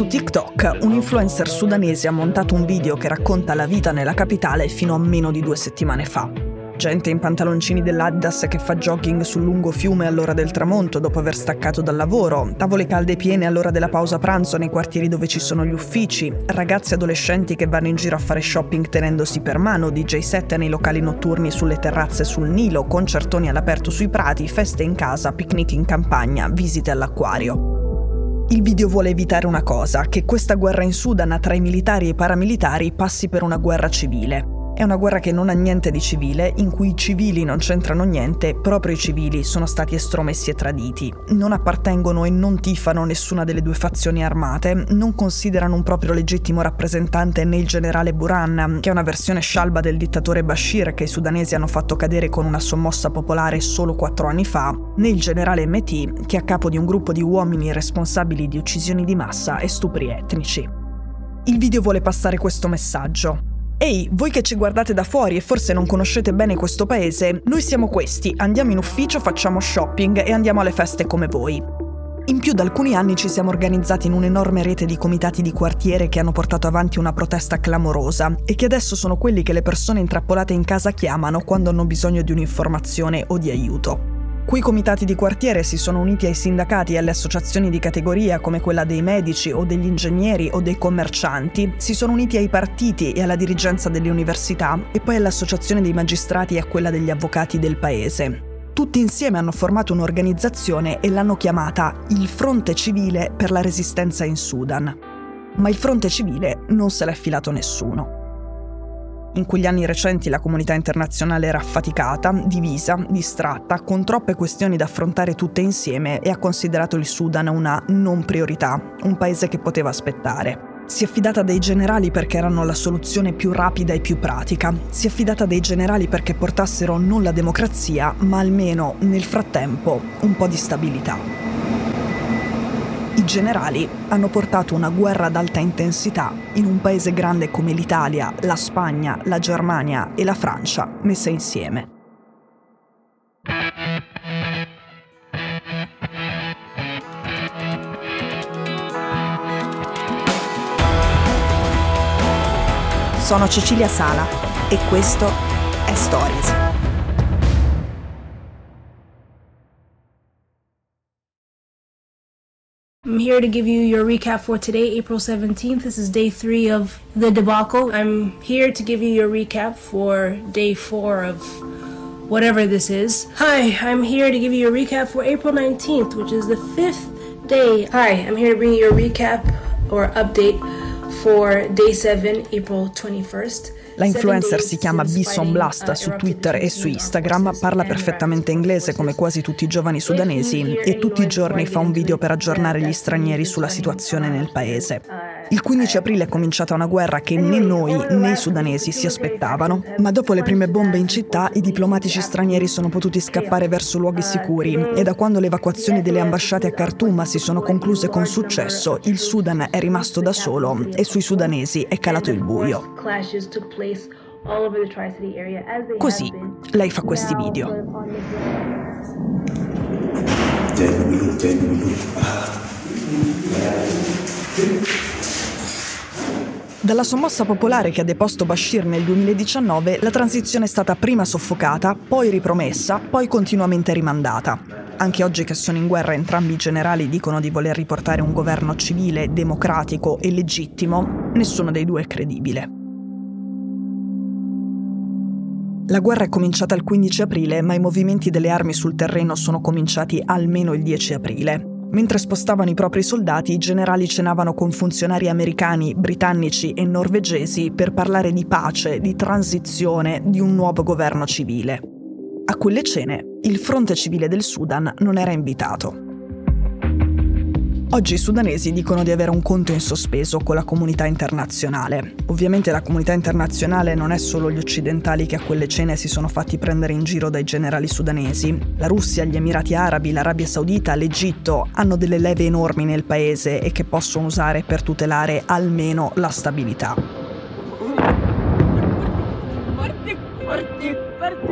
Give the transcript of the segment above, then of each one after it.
Su TikTok un influencer sudanese ha montato un video che racconta la vita nella capitale fino a meno di due settimane fa. Gente in pantaloncini dell'Adidas che fa jogging sul lungo fiume all'ora del tramonto dopo aver staccato dal lavoro, tavole calde piene all'ora della pausa pranzo nei quartieri dove ci sono gli uffici, ragazzi adolescenti che vanno in giro a fare shopping tenendosi per mano, DJ set nei locali notturni sulle terrazze sul Nilo, concertoni all'aperto sui prati, feste in casa, picnic in campagna, visite all'acquario. Il video vuole evitare una cosa, che questa guerra in Sudan tra i militari e i paramilitari passi per una guerra civile. È una guerra che non ha niente di civile, in cui i civili non c'entrano niente, proprio i civili sono stati estromessi e traditi. Non appartengono e non tifano nessuna delle due fazioni armate, non considerano un proprio legittimo rappresentante né il generale Buran, che è una versione scialba del dittatore Bashir che i sudanesi hanno fatto cadere con una sommossa popolare solo quattro anni fa, né il generale MT, che è a capo di un gruppo di uomini responsabili di uccisioni di massa e stupri etnici. Il video vuole passare questo messaggio. Ehi, voi che ci guardate da fuori e forse non conoscete bene questo paese, noi siamo questi, andiamo in ufficio, facciamo shopping e andiamo alle feste come voi. In più da alcuni anni ci siamo organizzati in un'enorme rete di comitati di quartiere che hanno portato avanti una protesta clamorosa e che adesso sono quelli che le persone intrappolate in casa chiamano quando hanno bisogno di un'informazione o di aiuto. Quei comitati di quartiere si sono uniti ai sindacati e alle associazioni di categoria come quella dei medici o degli ingegneri o dei commercianti, si sono uniti ai partiti e alla dirigenza delle università e poi all'associazione dei magistrati e a quella degli avvocati del paese. Tutti insieme hanno formato un'organizzazione e l'hanno chiamata il Fronte Civile per la Resistenza in Sudan. Ma il fronte civile non se l'è filato nessuno. In quegli anni recenti la comunità internazionale era affaticata, divisa, distratta, con troppe questioni da affrontare tutte insieme e ha considerato il Sudan una non priorità, un paese che poteva aspettare. Si è affidata dei generali perché erano la soluzione più rapida e più pratica. Si è affidata dei generali perché portassero non la democrazia, ma almeno, nel frattempo, un po' di stabilità. Generali hanno portato una guerra ad alta intensità in un paese grande come l'Italia, la Spagna, la Germania e la Francia messe insieme. Sono Cecilia Sala e questo è Stories. I'm here to give you your recap for today, April 17th. This is day three of the debacle. I'm here to give you your recap for day four of whatever this is. Hi, I'm here to give you a recap for April 19th, which is the fifth day. Hi, I'm here to bring you a recap or update for day 7, April 21st. La influencer si chiama Bison Blast su Twitter e su Instagram, parla perfettamente inglese come quasi tutti i giovani sudanesi e tutti i giorni fa un video per aggiornare gli stranieri sulla situazione nel paese. Il 15 aprile è cominciata una guerra che né noi né i sudanesi si aspettavano, ma dopo le prime bombe in città i diplomatici stranieri sono potuti scappare verso luoghi sicuri e da quando le evacuazioni delle ambasciate a Khartoum si sono concluse con successo, il Sudan è rimasto da solo e sui sudanesi è calato il buio. Così lei fa questi video. Dalla sommossa popolare che ha deposto Bashir nel 2019, la transizione è stata prima soffocata, poi ripromessa, poi continuamente rimandata. Anche oggi che sono in guerra entrambi i generali dicono di voler riportare un governo civile, democratico e legittimo, nessuno dei due è credibile. La guerra è cominciata il 15 aprile, ma i movimenti delle armi sul terreno sono cominciati almeno il 10 aprile. Mentre spostavano i propri soldati, i generali cenavano con funzionari americani, britannici e norvegesi per parlare di pace, di transizione, di un nuovo governo civile. A quelle cene, il fronte civile del Sudan non era invitato. Oggi i sudanesi dicono di avere un conto in sospeso con la comunità internazionale. Ovviamente la comunità internazionale non è solo gli occidentali che a quelle cene si sono fatti prendere in giro dai generali sudanesi. La Russia, gli Emirati Arabi, l'Arabia Saudita, l'Egitto hanno delle leve enormi nel paese e che possono usare per tutelare almeno la stabilità. Forti, forti.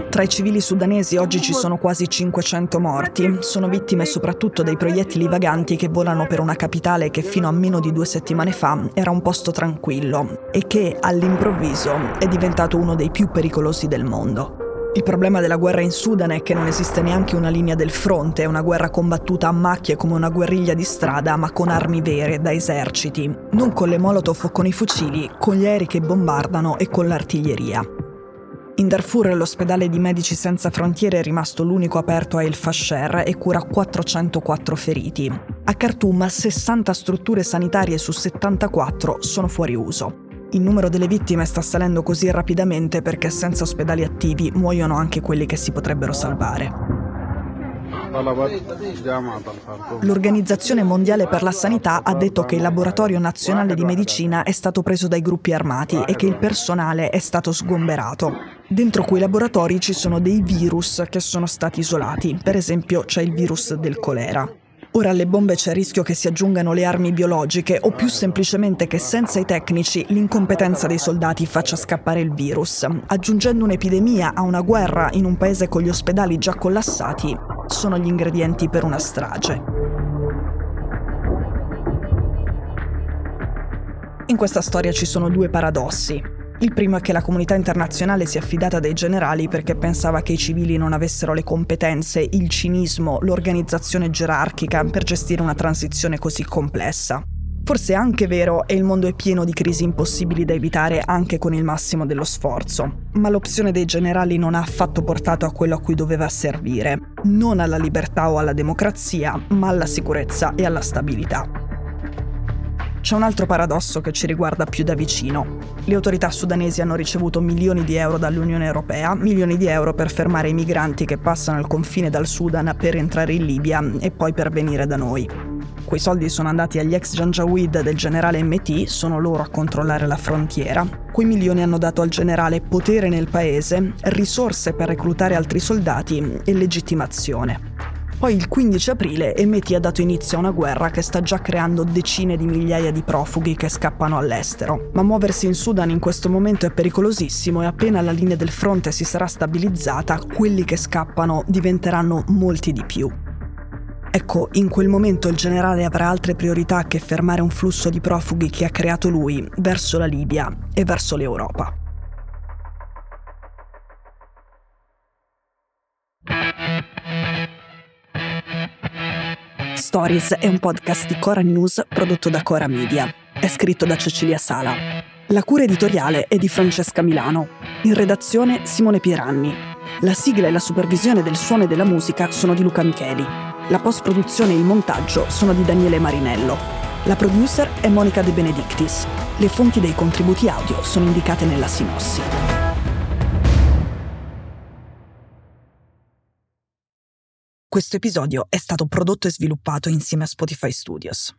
Tra i civili sudanesi oggi ci sono quasi 500 morti. Sono vittime soprattutto dei proiettili vaganti che volano per una capitale che fino a meno di due settimane fa era un posto tranquillo e che all'improvviso è diventato uno dei più pericolosi del mondo. Il problema della guerra in Sudan è che non esiste neanche una linea del fronte, è una guerra combattuta a macchie come una guerriglia di strada, ma con armi vere, da eserciti. Non con le molotov o con i fucili, con gli aerei che bombardano e con l'artiglieria. In Darfur l'ospedale di Medici Senza Frontiere è rimasto l'unico aperto a El Fasher e cura 404 feriti. A Khartoum 60 strutture sanitarie su 74 sono fuori uso. Il numero delle vittime sta salendo così rapidamente perché senza ospedali attivi muoiono anche quelli che si potrebbero salvare. L'Organizzazione Mondiale per la Sanità ha detto che il Laboratorio Nazionale di Medicina è stato preso dai gruppi armati e che il personale è stato sgomberato. Dentro quei laboratori ci sono dei virus che sono stati isolati, per esempio c'è il virus del colera. Ora alle bombe c'è il rischio che si aggiungano le armi biologiche o più semplicemente che senza i tecnici l'incompetenza dei soldati faccia scappare il virus. Aggiungendo un'epidemia a una guerra in un paese con gli ospedali già collassati sono gli ingredienti per una strage. In questa storia ci sono due paradossi. Il primo è che la comunità internazionale si è affidata dei generali perché pensava che i civili non avessero le competenze, il cinismo, l'organizzazione gerarchica per gestire una transizione così complessa. Forse è anche vero e il mondo è pieno di crisi impossibili da evitare anche con il massimo dello sforzo, ma l'opzione dei generali non ha affatto portato a quello a cui doveva servire, non alla libertà o alla democrazia, ma alla sicurezza e alla stabilità. C'è un altro paradosso che ci riguarda più da vicino. Le autorità sudanesi hanno ricevuto milioni di euro dall'Unione Europea, milioni di euro per fermare i migranti che passano il confine dal Sudan per entrare in Libia e poi per venire da noi. Quei soldi sono andati agli ex Janjaweed del generale MT, sono loro a controllare la frontiera. Quei milioni hanno dato al generale potere nel paese, risorse per reclutare altri soldati e legittimazione. Poi il 15 aprile Emeti ha dato inizio a una guerra che sta già creando decine di migliaia di profughi che scappano all'estero. Ma muoversi in Sudan in questo momento è pericolosissimo e appena la linea del fronte si sarà stabilizzata, quelli che scappano diventeranno molti di più. Ecco, in quel momento il generale avrà altre priorità che fermare un flusso di profughi che ha creato lui verso la Libia e verso l'Europa. Stories è un podcast di Cora News prodotto da Cora Media. È scritto da Cecilia Sala. La cura editoriale è di Francesca Milano. In redazione Simone Pieranni. La sigla e la supervisione del suono e della musica sono di Luca Micheli. La post-produzione e il montaggio sono di Daniele Marinello. La producer è Monica De Benedictis. Le fonti dei contributi audio sono indicate nella sinossi. Questo episodio è stato prodotto e sviluppato insieme a Spotify Studios.